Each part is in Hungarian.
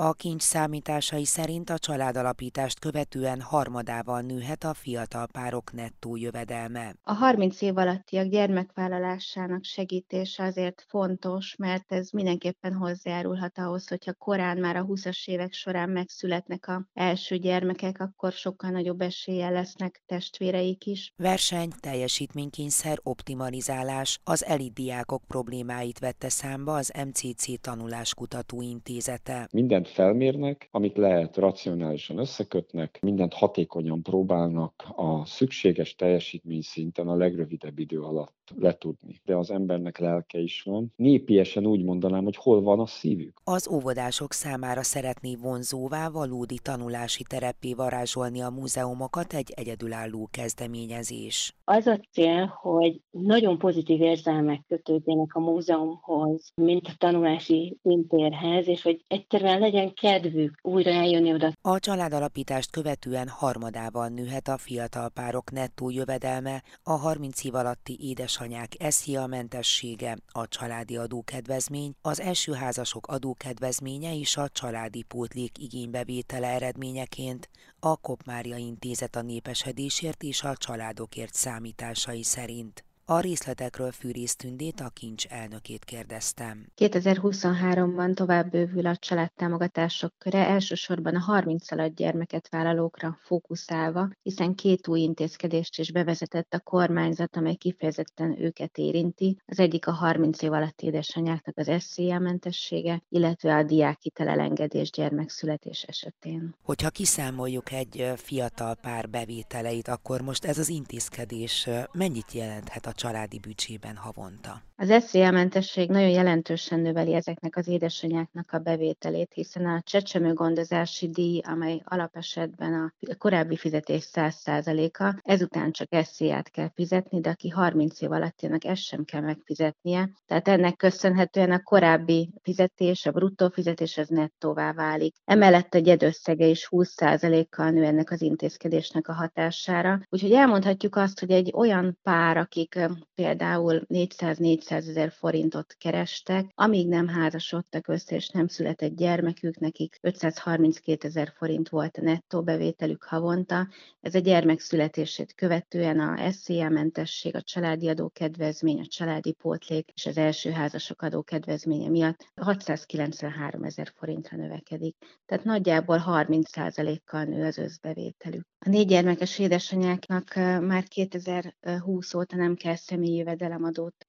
A kincs számításai szerint a családalapítást követően harmadával nőhet a fiatal párok nettó jövedelme. A 30 év alattiak gyermekvállalásának segítése azért fontos, mert ez mindenképpen hozzájárulhat ahhoz, hogyha korán már a 20-as évek során megszületnek a első gyermekek, akkor sokkal nagyobb eséllyel lesznek testvéreik is. Verseny, teljesítménykényszer, optimalizálás az elidiákok problémáit vette számba az MCC Tanuláskutató Intézete. Mindent felmérnek, amit lehet racionálisan összekötnek, mindent hatékonyan próbálnak a szükséges teljesítmény szinten a legrövidebb idő alatt letudni. De az embernek lelke is van. Népiesen úgy mondanám, hogy hol van a szívük. Az óvodások számára szeretné vonzóvá valódi tanulási terepé varázsolni a múzeumokat egy egyedülálló kezdeményezés. Az a cél, hogy nagyon pozitív érzelmek kötődjenek a múzeumhoz, mint a tanulási intérhez, és hogy egyszerűen legyen kedvük újra eljönni oda. A családalapítást követően harmadával nőhet a fiatal párok nettó jövedelme, a 30 év alatti édesanyák SZIA mentessége, a családi adókedvezmény, az első házasok adókedvezménye és a családi pótlék igénybevétele eredményeként a Kopmária Intézet a népesedésért és a családokért számításai szerint. A részletekről Fűrész Tündét, a kincs elnökét kérdeztem. 2023-ban tovább bővül a családtámogatások köre, elsősorban a 30 alatt gyermeket vállalókra fókuszálva, hiszen két új intézkedést is bevezetett a kormányzat, amely kifejezetten őket érinti. Az egyik a 30 év alatt édesanyáknak az SZIA mentessége, illetve a diákhitel elengedés gyermekszületés esetén. Hogyha kiszámoljuk egy fiatal pár bevételeit, akkor most ez az intézkedés mennyit jelenthet a családi bücsében havonta. Az SZIA mentesség nagyon jelentősen növeli ezeknek az édesanyáknak a bevételét, hiszen a csecsemő gondozási díj, amely alapesetben a korábbi fizetés 100%-a, ezután csak SZIA-t kell fizetni, de aki 30 év alattinak ezt sem kell megfizetnie. Tehát ennek köszönhetően a korábbi fizetés, a bruttó fizetés az nettóvá válik. Emellett a gyedösszege is 20%-kal nő ennek az intézkedésnek a hatására. Úgyhogy elmondhatjuk azt, hogy egy olyan pár, akik például 400-400 ezer forintot kerestek, amíg nem házasodtak össze, és nem született gyermekük, nekik 532 ezer forint volt a nettó bevételük havonta. Ez a gyermek születését követően a SZIA mentesség, a családi adókedvezmény, a családi pótlék és az első házasok adókedvezménye miatt 693 ezer forintra növekedik. Tehát nagyjából 30%-kal nő az összbevételük. A négy gyermekes édesanyáknak már 2020 óta nem kell személyi jövedelemadót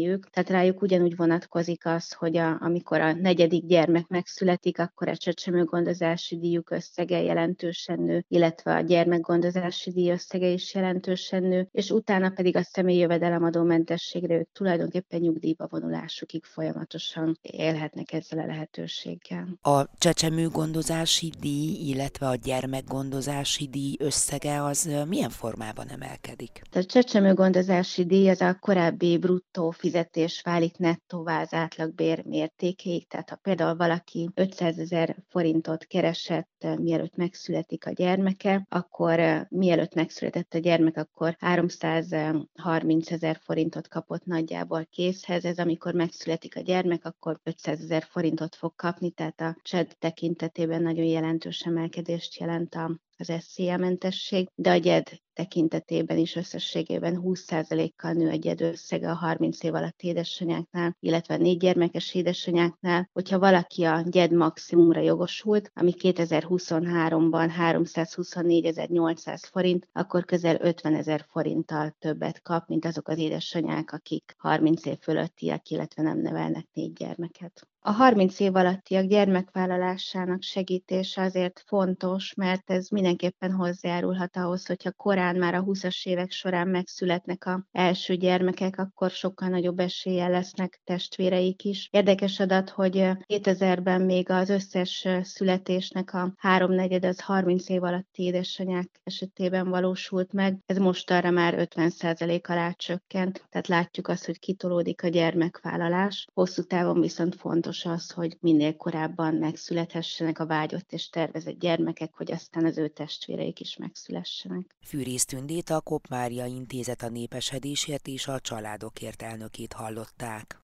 fizetniük, tehát rájuk ugyanúgy vonatkozik az, hogy a, amikor a negyedik gyermek megszületik, akkor a csecsemőgondozási díjuk összege jelentősen nő, illetve a gyermekgondozási díj összege is jelentősen nő, és utána pedig a személyi jövedelemadó mentességre ők tulajdonképpen nyugdíjba vonulásukig folyamatosan élhetnek ezzel a lehetőséggel. A csecsemőgondozási díj, illetve a gyermekgondozási díj összege az milyen formában emelkedik? A csecsemőgondozási díj az a korábbi bruttó fizetés válik nettóvá az átlagbér mértékéig, tehát ha például valaki 500 ezer forintot keresett, mielőtt megszületik a gyermeke, akkor mielőtt megszületett a gyermek, akkor 330 ezer forintot kapott nagyjából készhez, ez amikor megszületik a gyermek, akkor 500 ezer forintot fog kapni, tehát a CSED tekintetében nagyon jelentős emelkedést jelent a az SZIA mentesség, de a GED tekintetében is összességében 20%-kal nő egy összege a 30 év alatt édesanyáknál, illetve a négy gyermekes édesanyáknál, hogyha valaki a GED maximumra jogosult, ami 2023-ban 324.800 forint, akkor közel 50 ezer forinttal többet kap, mint azok az édesanyák, akik 30 év fölöttiek, illetve nem nevelnek négy gyermeket. A 30 év alattiak gyermekvállalásának segítése azért fontos, mert ez mindenképpen hozzájárulhat ahhoz, hogyha korán már a 20-as évek során megszületnek a első gyermekek, akkor sokkal nagyobb eséllyel lesznek testvéreik is. Érdekes adat, hogy 2000-ben még az összes születésnek a háromnegyed az 30 év alatti édesanyák esetében valósult meg. Ez most arra már 50% alá csökkent, tehát látjuk azt, hogy kitolódik a gyermekvállalás. Hosszú távon viszont fontos fontos az, hogy minél korábban megszülethessenek a vágyott és tervezett gyermekek, hogy aztán az ő testvéreik is megszülessenek. Fűrész Tündét a Kopmária Intézet a népesedésért és a családokért elnökét hallották.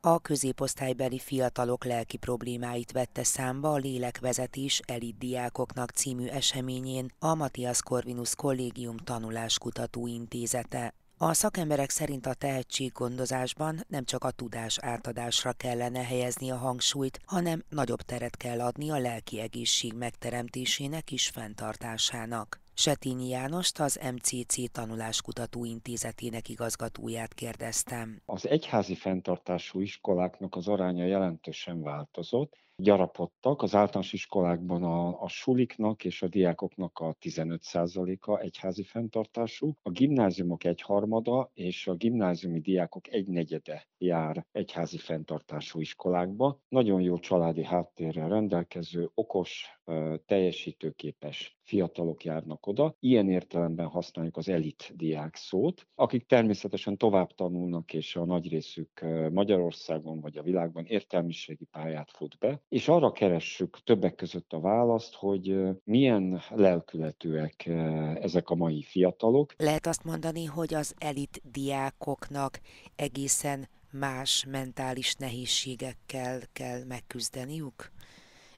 A középosztálybeli fiatalok lelki problémáit vette számba a Lélekvezetés Elitdiákoknak című eseményén a Matthias Corvinus Kollégium Tanuláskutató Intézete. A szakemberek szerint a tehetséggondozásban nem csak a tudás átadásra kellene helyezni a hangsúlyt, hanem nagyobb teret kell adni a lelki egészség megteremtésének és fenntartásának. Setényi Jánost, az MCC Tanuláskutató Intézetének igazgatóját kérdeztem. Az egyházi fenntartású iskoláknak az aránya jelentősen változott, gyarapodtak. Az általános iskolákban a, a suliknak és a diákoknak a 15%-a egyházi fenntartású, a gimnáziumok egyharmada és a gimnáziumi diákok egynegyede jár egyházi fenntartású iskolákba. Nagyon jó családi háttérrel rendelkező, okos, teljesítőképes fiatalok járnak oda. Ilyen értelemben használjuk az elit diák szót, akik természetesen tovább tanulnak, és a nagy részük Magyarországon vagy a világban értelmiségi pályát fut be, és arra keressük többek között a választ, hogy milyen lelkületűek ezek a mai fiatalok. Lehet azt mondani, hogy az elit diákoknak egészen más mentális nehézségekkel kell megküzdeniük,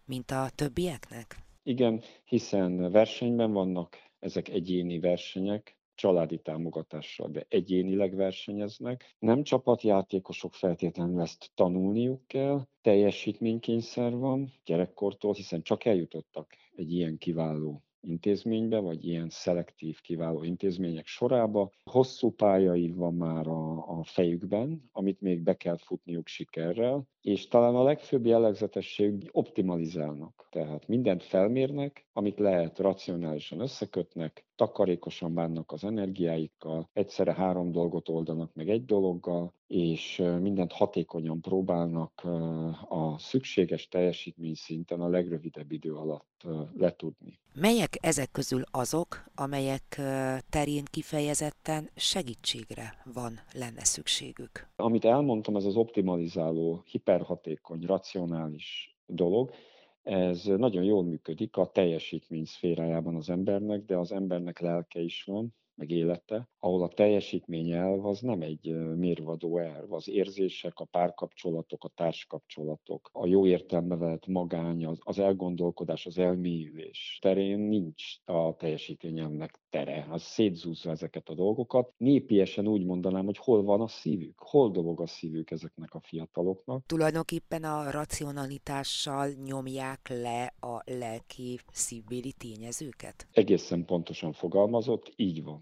mint a többieknek? Igen, hiszen versenyben vannak, ezek egyéni versenyek, családi támogatással, de egyénileg versenyeznek. Nem csapatjátékosok feltétlenül ezt tanulniuk kell, teljesítménykényszer van gyerekkortól, hiszen csak eljutottak egy ilyen kiváló intézménybe, vagy ilyen szelektív kiváló intézmények sorába. Hosszú pályai van már a, a fejükben, amit még be kell futniuk sikerrel, és talán a legfőbb jellegzetesség optimalizálnak. Tehát mindent felmérnek, amit lehet racionálisan összekötnek, takarékosan bánnak az energiáikkal, egyszerre három dolgot oldanak meg egy dologgal, és mindent hatékonyan próbálnak a szükséges teljesítmény szinten a legrövidebb idő alatt letudni. Melyek ezek közül azok, amelyek terén kifejezetten segítségre van lenne szükségük? Amit elmondtam, ez az optimalizáló, hiperhatékony, racionális dolog, ez nagyon jól működik a teljesítmény szférájában az embernek, de az embernek lelke is van, meg élete, ahol a teljesítmény elv az nem egy mérvadó elv. Az érzések, a párkapcsolatok, a társkapcsolatok, a jó értelme vett magány, az, az elgondolkodás, az elmélyülés terén nincs a teljesítményemnek tere. Az szétzúzza ezeket a dolgokat. Népiesen úgy mondanám, hogy hol van a szívük, hol dobog a szívük ezeknek a fiataloknak. Tulajdonképpen a racionalitással nyomják le a lelki szívbéli tényezőket? Egészen pontosan fogalmazott, így van.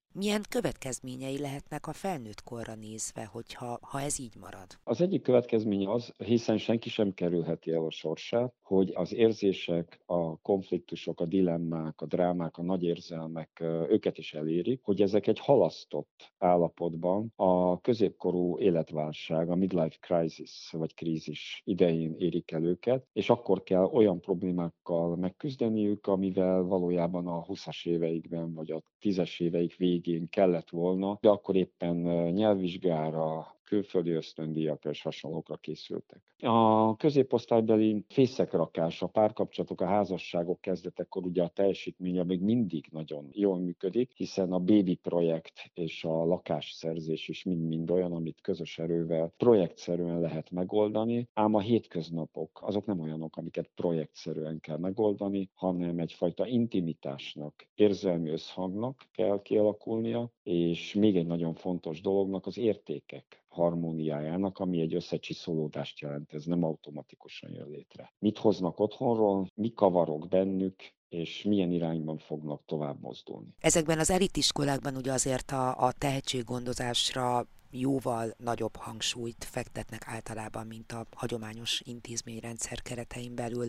Milyen következményei lehetnek a felnőtt korra nézve, hogyha ha ez így marad? Az egyik következménye az, hiszen senki sem kerülheti el a sorsát, hogy az érzések, a konfliktusok, a dilemmák, a drámák, a nagy érzelmek őket is elérik, hogy ezek egy halasztott állapotban a középkorú életválság, a midlife crisis vagy krízis idején érik el őket, és akkor kell olyan problémákkal megküzdeniük, amivel valójában a 20-as éveikben vagy a 10-es éveik végén végén kellett volna, de akkor éppen nyelvvizsgára, külföldi ösztöndíjakra és hasonlókra készültek. A középosztálybeli fészekrakás, a párkapcsolatok, a házasságok kezdetekor ugye a teljesítménye még mindig nagyon jól működik, hiszen a baby projekt és a lakásszerzés is mind-mind olyan, amit közös erővel projektszerűen lehet megoldani, ám a hétköznapok azok nem olyanok, amiket projektszerűen kell megoldani, hanem egyfajta intimitásnak, érzelmi összhangnak kell kialakulnia, és még egy nagyon fontos dolognak az értékek harmóniájának, ami egy összecsiszolódást jelent, ez nem automatikusan jön létre. Mit hoznak otthonról, mi kavarok bennük, és milyen irányban fognak tovább mozdulni. Ezekben az elitiskolákban ugye azért a, a tehetséggondozásra jóval nagyobb hangsúlyt fektetnek általában, mint a hagyományos intézményrendszer keretein belül.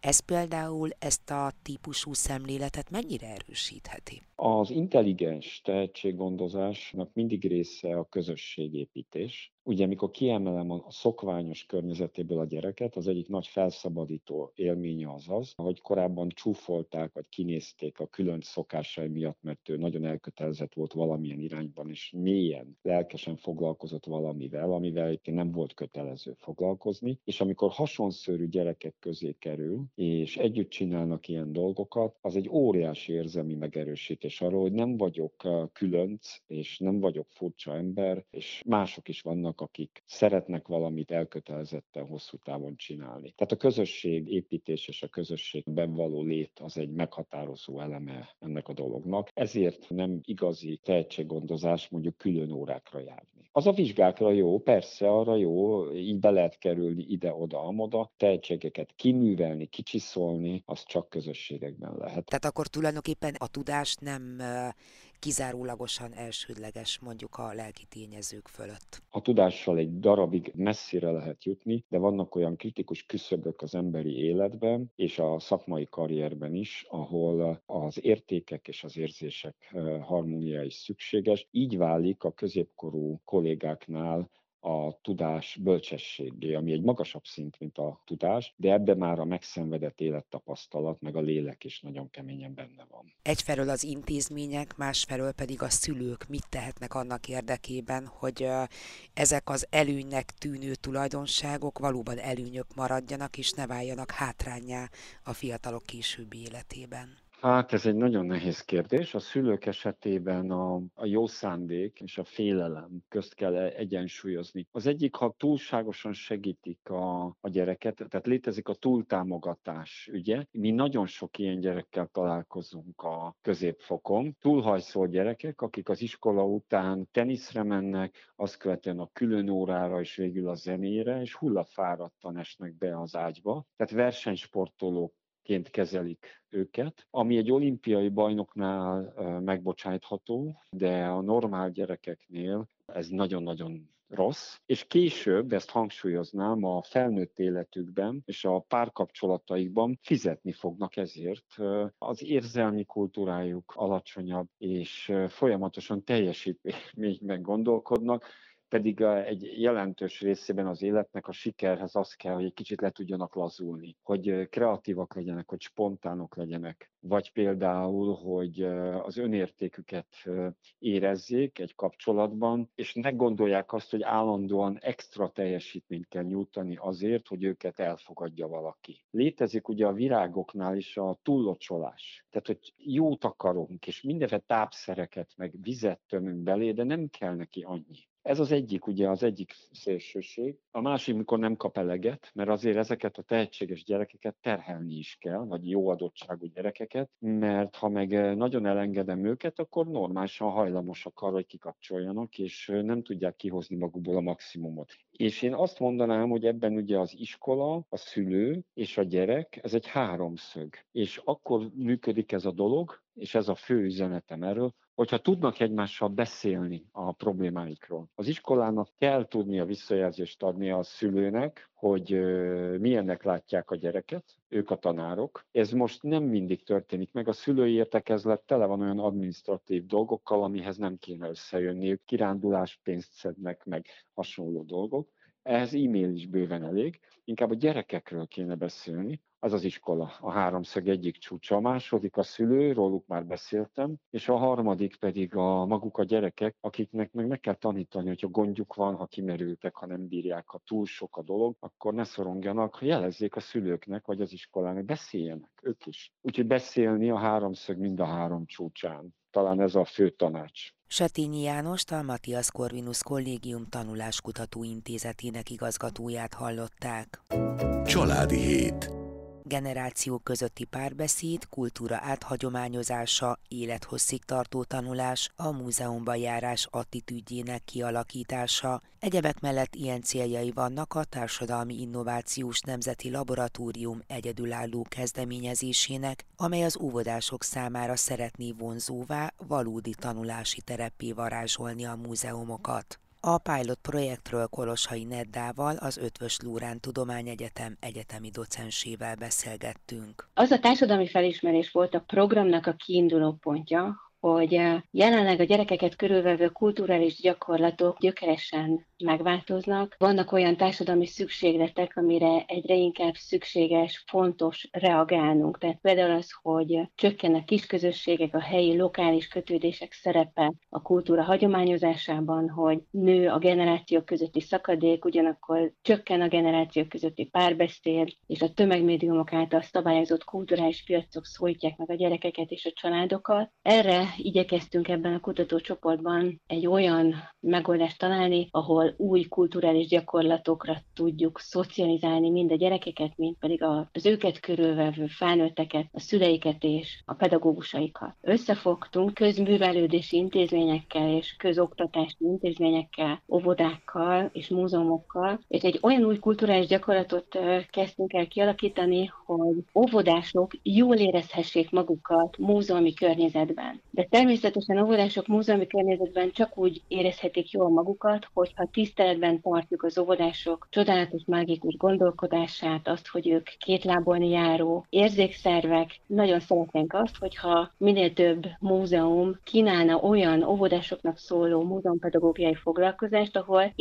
Ez például ezt a típusú szemléletet mennyire erősítheti? Az intelligens tehetséggondozásnak mindig része a közösségépítés. Ugye, amikor kiemelem a szokványos környezetéből a gyereket, az egyik nagy felszabadító élménye az az, hogy korábban csúfolták, vagy kinézték a külön szokásai miatt, mert ő nagyon elkötelezett volt valamilyen irányban, és mélyen, lelkesen foglalkozott valamivel, amivel egyébként nem volt kötelező foglalkozni, és amikor hasonszörű gyerekek közé kerül, és együtt csinálnak ilyen dolgokat, az egy óriási érzelmi megerősítés arról, hogy nem vagyok különc, és nem vagyok furcsa ember, és mások is vannak, akik szeretnek valamit elkötelezetten hosszú távon csinálni. Tehát a közösség építés és a közösségben való lét az egy meghatározó eleme ennek a dolognak. Ezért nem igazi tehetséggondozás mondjuk külön órákra járni. Az a vizsgákra jó, persze arra jó, így be lehet kerülni ide-oda, amoda, tehetségeket kiművelni, kicsiszolni, az csak közösségekben lehet. Tehát akkor tulajdonképpen a tudást nem kizárólagosan elsődleges mondjuk a lelki tényezők fölött. A tudással egy darabig messzire lehet jutni, de vannak olyan kritikus küszöbök az emberi életben és a szakmai karrierben is, ahol az értékek és az érzések harmónia is szükséges. Így válik a középkorú kollégáknál a tudás bölcsességé, ami egy magasabb szint, mint a tudás, de ebbe már a megszenvedett élettapasztalat, meg a lélek is nagyon keményen benne van. Egyfelől az intézmények, másfelől pedig a szülők mit tehetnek annak érdekében, hogy ezek az előnynek tűnő tulajdonságok valóban előnyök maradjanak, és ne váljanak hátrányá a fiatalok későbbi életében. Hát ez egy nagyon nehéz kérdés. A szülők esetében a, a jó szándék és a félelem közt kell egyensúlyozni. Az egyik, ha túlságosan segítik a, a gyereket, tehát létezik a túltámogatás, ugye? Mi nagyon sok ilyen gyerekkel találkozunk a középfokon. Túlhajszol gyerekek, akik az iskola után teniszre mennek, azt követően a külön órára és végül a zenére, és hullafáradtan esnek be az ágyba. Tehát versenysportolók ként kezelik őket, ami egy olimpiai bajnoknál megbocsájtható, de a normál gyerekeknél ez nagyon-nagyon rossz, és később, ezt hangsúlyoznám, a felnőtt életükben és a párkapcsolataikban fizetni fognak ezért. Az érzelmi kultúrájuk alacsonyabb, és folyamatosan teljesítményben gondolkodnak, pedig egy jelentős részében az életnek a sikerhez az kell, hogy egy kicsit le tudjanak lazulni, hogy kreatívak legyenek, hogy spontánok legyenek, vagy például, hogy az önértéküket érezzék egy kapcsolatban, és ne gondolják azt, hogy állandóan extra teljesítményt kell nyújtani azért, hogy őket elfogadja valaki. Létezik ugye a virágoknál is a túllocsolás. Tehát, hogy jót akarunk, és mindenféle tápszereket, meg vizet tömünk belé, de nem kell neki annyi. Ez az egyik, ugye az egyik szélsőség. A másik, mikor nem kap eleget, mert azért ezeket a tehetséges gyerekeket terhelni is kell, vagy jó adottságú gyerekeket, mert ha meg eh, nagyon elengedem őket, akkor normálisan hajlamosak arra, hogy kikapcsoljanak, és eh, nem tudják kihozni magukból a maximumot. És én azt mondanám, hogy ebben ugye az iskola, a szülő és a gyerek, ez egy háromszög. És akkor működik ez a dolog, és ez a fő üzenetem erről, hogyha tudnak egymással beszélni a problémáikról. Az iskolának kell tudnia visszajelzést adni a szülőnek, hogy milyennek látják a gyereket, ők a tanárok. Ez most nem mindig történik meg. A szülői értekezlet tele van olyan administratív dolgokkal, amihez nem kéne összejönniük. Kirándulás pénzt szednek meg hasonló dolgok. Ehhez e-mail is bőven elég. Inkább a gyerekekről kéne beszélni, az az iskola, a háromszög egyik csúcsa. A második a szülő, róluk már beszéltem, és a harmadik pedig a maguk a gyerekek, akiknek meg meg kell tanítani, hogyha gondjuk van, ha kimerültek, ha nem bírják, ha túl sok a dolog, akkor ne szorongjanak, jelezzék a szülőknek vagy az iskolának, beszéljenek ők is. Úgyhogy beszélni a háromszög mind a három csúcsán. Talán ez a fő tanács. Setényi János, a Matthias Corvinus Kollégium Tanuláskutató Intézetének igazgatóját hallották. Családi hét generáció közötti párbeszéd, kultúra áthagyományozása, élethosszig tartó tanulás, a múzeumban járás attitűdjének kialakítása. Egyebek mellett ilyen céljai vannak a Társadalmi Innovációs Nemzeti Laboratórium egyedülálló kezdeményezésének, amely az óvodások számára szeretné vonzóvá, valódi tanulási tereppé varázsolni a múzeumokat. A pilot projektről Kolosai Neddával, az Ötvös Lórán Tudományegyetem egyetemi docensével beszélgettünk. Az a társadalmi felismerés volt a programnak a kiinduló pontja, hogy jelenleg a gyerekeket körülvevő kulturális gyakorlatok gyökeresen megváltoznak. Vannak olyan társadalmi szükségletek, amire egyre inkább szükséges, fontos reagálnunk. Tehát például az, hogy csökken a kisközösségek, a helyi lokális kötődések szerepe a kultúra hagyományozásában, hogy nő a generációk közötti szakadék, ugyanakkor csökken a generációk közötti párbeszéd, és a tömegmédiumok által szabályozott kulturális piacok szólítják meg a gyerekeket és a családokat. Erre igyekeztünk ebben a kutatócsoportban egy olyan megoldást találni, ahol új kulturális gyakorlatokra tudjuk szocializálni mind a gyerekeket, mind pedig az őket körülvevő felnőtteket, a szüleiket és a pedagógusaikat. Összefogtunk közművelődési intézményekkel és közoktatási intézményekkel, óvodákkal és múzeumokkal, és egy olyan új kulturális gyakorlatot kezdtünk el kialakítani, hogy óvodások jól érezhessék magukat múzeumi környezetben. De természetesen óvodások múzeumi környezetben csak úgy érezhetik jól magukat, hogyha tiszteletben tartjuk az óvodások csodálatos, mágikus gondolkodását, azt, hogy ők két lábon járó érzékszervek. Nagyon szeretnénk azt, hogyha minél több múzeum kínálna olyan óvodásoknak szóló múzeumpedagógiai foglalkozást, ahol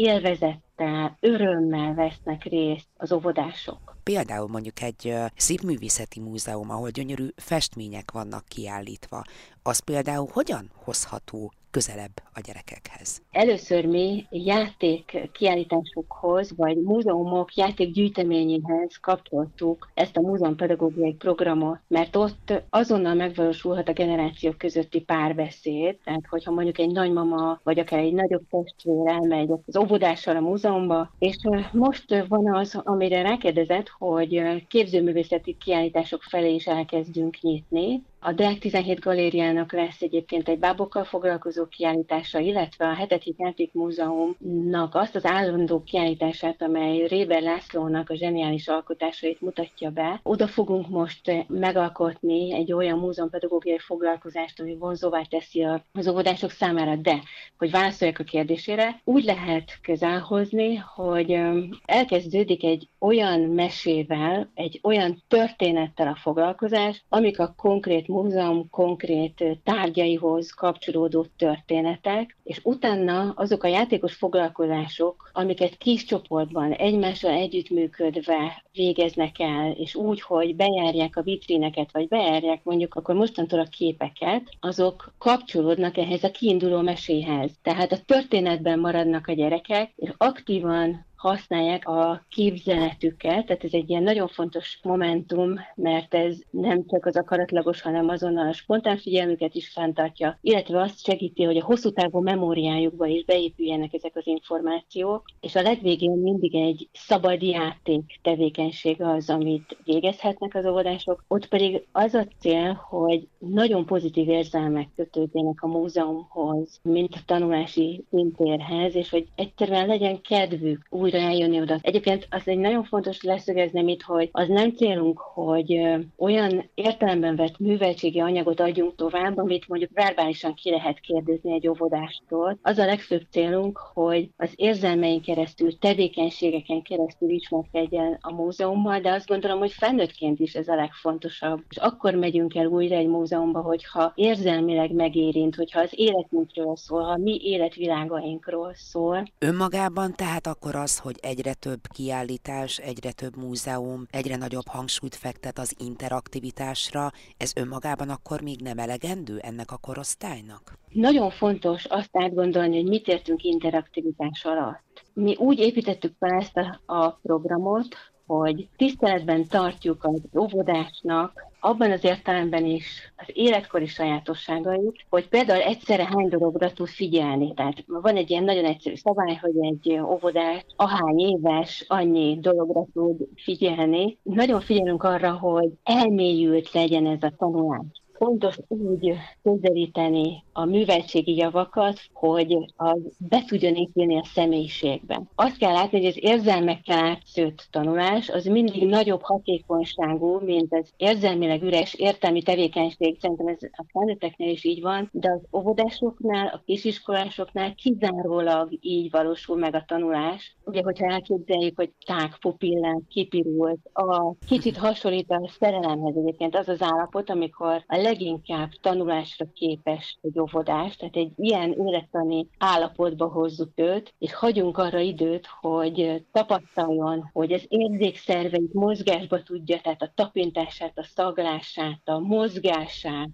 élvezettel, örömmel vesznek részt az óvodások. Például mondjuk egy szépművészeti múzeum, ahol gyönyörű festmények vannak kiállítva, az például hogyan hozható közelebb a gyerekekhez? Először mi játék kiállításokhoz, vagy múzeumok játékgyűjteményéhez kapcsoltuk ezt a múzeumpedagógiai programot, mert ott azonnal megvalósulhat a generációk közötti párbeszéd, tehát hogyha mondjuk egy nagymama, vagy akár egy nagyobb testvér elmegy az óvodással a múzeumba, és most van az, amire rákérdezett, hogy képzőművészeti kiállítások felé is elkezdünk nyitni, a Deák 17 galériának lesz egyébként egy bábokkal foglalkozó kiállítása, illetve a Hetedik Játék Múzeumnak azt az állandó kiállítását, amely Réber Lászlónak a zseniális alkotásait mutatja be. Oda fogunk most megalkotni egy olyan múzeumpedagógiai foglalkozást, ami vonzóvá teszi az óvodások számára, de hogy válaszoljak a kérdésére, úgy lehet közel hozni, hogy elkezdődik egy olyan mesével, egy olyan történettel a foglalkozás, amik a konkrét múzeum konkrét tárgyaihoz kapcsolódó történetek, és utána azok a játékos foglalkozások, amiket kis csoportban egymással együttműködve végeznek el, és úgy, hogy bejárják a vitrineket, vagy bejárják mondjuk akkor mostantól a képeket, azok kapcsolódnak ehhez a kiinduló meséhez. Tehát a történetben maradnak a gyerekek, és aktívan használják a képzeletüket, tehát ez egy ilyen nagyon fontos momentum, mert ez nem csak az akaratlagos, hanem azonnal a spontán figyelmüket is fenntartja, illetve azt segíti, hogy a hosszú távú memóriájukba is beépüljenek ezek az információk, és a legvégén mindig egy szabad játék tevékenység az, amit végezhetnek az óvodások. Ott pedig az a cél, hogy nagyon pozitív érzelmek kötődjenek a múzeumhoz, mint a tanulási szintérhez, és hogy egyszerűen legyen kedvük új újra eljönni oda. Egyébként az egy nagyon fontos leszögezni itt, hogy az nem célunk, hogy olyan értelemben vett műveltségi anyagot adjunk tovább, amit mondjuk verbálisan ki lehet kérdezni egy óvodástól. Az a legfőbb célunk, hogy az érzelmeink keresztül, tevékenységeken keresztül ismerkedjen a múzeummal, de azt gondolom, hogy felnőttként is ez a legfontosabb. És akkor megyünk el újra egy múzeumba, hogyha érzelmileg megérint, hogyha az életünkről szól, ha mi életvilágainkról szól. Önmagában tehát akkor az, hogy egyre több kiállítás, egyre több múzeum, egyre nagyobb hangsúlyt fektet az interaktivitásra, ez önmagában akkor még nem elegendő ennek a korosztálynak? Nagyon fontos azt átgondolni, hogy mit értünk interaktivitás alatt. Mi úgy építettük fel ezt a, a programot, hogy tiszteletben tartjuk az óvodásnak abban az értelemben is az életkori sajátosságait, hogy például egyszerre hány dologra tud figyelni. Tehát van egy ilyen nagyon egyszerű szabály, hogy egy óvodás ahány éves, annyi dologra tud figyelni. Nagyon figyelünk arra, hogy elmélyült legyen ez a tanulás fontos úgy közelíteni a műveltségi javakat, hogy az be tudjon épülni a személyiségbe. Azt kell látni, hogy az érzelmekkel átszőtt tanulás az mindig nagyobb hatékonyságú, mint az érzelmileg üres értelmi tevékenység. Szerintem ez a felnőtteknél is így van, de az óvodásoknál, a kisiskolásoknál kizárólag így valósul meg a tanulás, ugye, hogyha elképzeljük, hogy tág pupillán kipirult, a kicsit hasonlít a szerelemhez egyébként az az állapot, amikor a leginkább tanulásra képes egy óvodás, tehát egy ilyen élettani állapotba hozzuk őt, és hagyunk arra időt, hogy tapasztaljon, hogy az érzékszerveit mozgásba tudja, tehát a tapintását, a szaglását, a mozgását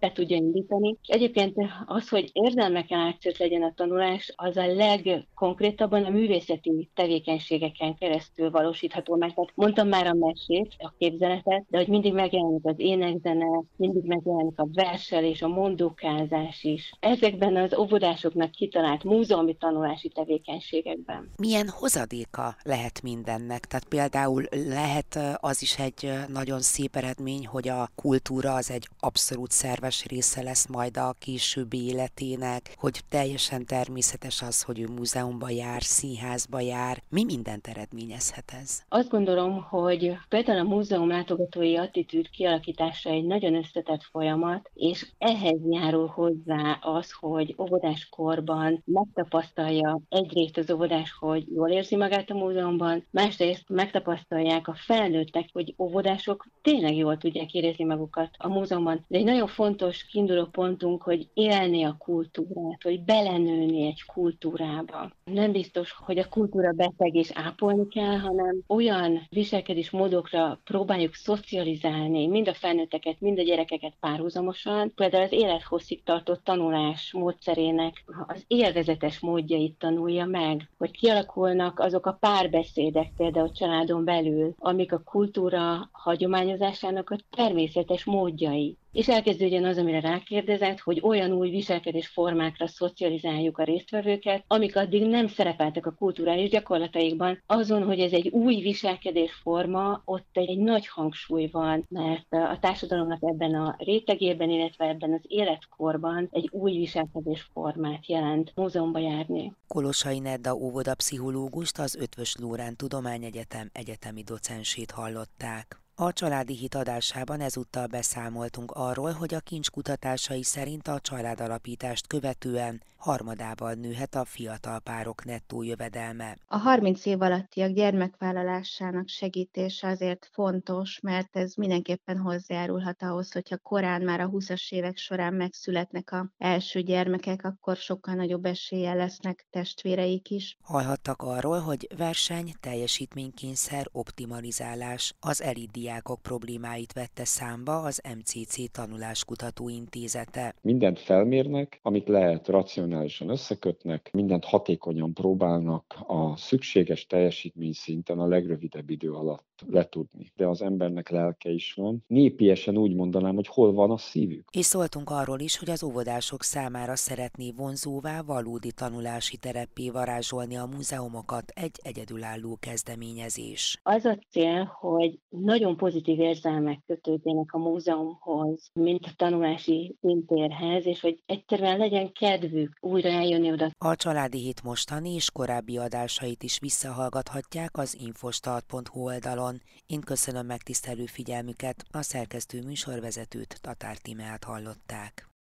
be tudja indítani. Egyébként az, hogy érzelmeken átszőtt legyen a tanulás, az a legkonkrétabban a művészeti tevékenységeken keresztül valósítható meg. Tehát mondtam már a mesét, a képzeletet, de hogy mindig megjelenik az énekzene, mindig megjelenik a verselés, a mondókázás is. Ezekben az óvodásoknak kitalált múzeumi tanulási tevékenységekben. Milyen hozadéka lehet mindennek? Tehát például lehet az is egy nagyon szép eredmény, hogy a kultúra az egy abszolút szerves része lesz majd a későbbi életének, hogy teljesen természetes az, hogy ő múzeumba jár, színházba jár. Mi mindent eredményezhet ez? Azt gondolom, hogy például a múzeum látogatói attitűd kialakítása egy nagyon összetett folyamat, és ehhez járul hozzá az, hogy óvodáskorban megtapasztalja egyrészt az óvodás, hogy jól érzi magát a múzeumban, másrészt megtapasztalják a felnőttek, hogy óvodások tényleg jól tudják érezni magukat a múzeumban. De egy nagyon fontos kiinduló pontunk, hogy élni a kultúrát, hogy belenőni egy kultúrába. Nem biztos, hogy a kultúra beteg és ápolni kell, hanem olyan viselkedés módokra próbáljuk szocializálni mind a felnőtteket, mind a gyerekeket párhuzamosan. Például az élethosszig tartott tanulás módszerének az élvezetes módjait tanulja meg, hogy kialakulnak azok a párbeszédek például családon belül, amik a kultúra hagyományozásának a természetes módjai és elkezdődjön az, amire rákérdezett, hogy olyan új viselkedés formákra szocializáljuk a résztvevőket, amik addig nem szerepeltek a kulturális gyakorlataikban, azon, hogy ez egy új viselkedés forma, ott egy nagy hangsúly van, mert a társadalomnak ebben a rétegében, illetve ebben az életkorban egy új viselkedés formát jelent múzeumba járni. Kolosai Nedda óvoda pszichológust, az Ötvös Lórán Tudományegyetem egyetemi docensét hallották. A családi hit adásában ezúttal beszámoltunk arról, hogy a kincs kutatásai szerint a családalapítást követően harmadával nőhet a fiatal párok nettó jövedelme. A 30 év alattiak gyermekvállalásának segítése azért fontos, mert ez mindenképpen hozzájárulhat ahhoz, hogyha korán már a 20-as évek során megszületnek a első gyermekek, akkor sokkal nagyobb esélye lesznek testvéreik is. Hallhattak arról, hogy verseny, teljesítménykényszer, optimalizálás az elidia diákok problémáit vette számba az MCC Tanuláskutató Intézete. Mindent felmérnek, amit lehet racionálisan összekötnek, mindent hatékonyan próbálnak a szükséges teljesítmény szinten a legrövidebb idő alatt letudni. De az embernek lelke is van. Népiesen úgy mondanám, hogy hol van a szívük. És szóltunk arról is, hogy az óvodások számára szeretné vonzóvá valódi tanulási tereppé varázsolni a múzeumokat egy egyedülálló kezdeményezés. Az a cél, hogy nagyon pozitív érzelmek kötődjenek a múzeumhoz, mint a tanulási szintérhez, és hogy egyszerűen legyen kedvük újra eljönni oda. A Családi Hét mostani és korábbi adásait is visszahallgathatják az infostart.hu oldalon. Én köszönöm megtisztelő figyelmüket, a szerkesztő műsorvezetőt Tatár Tímeát hallották.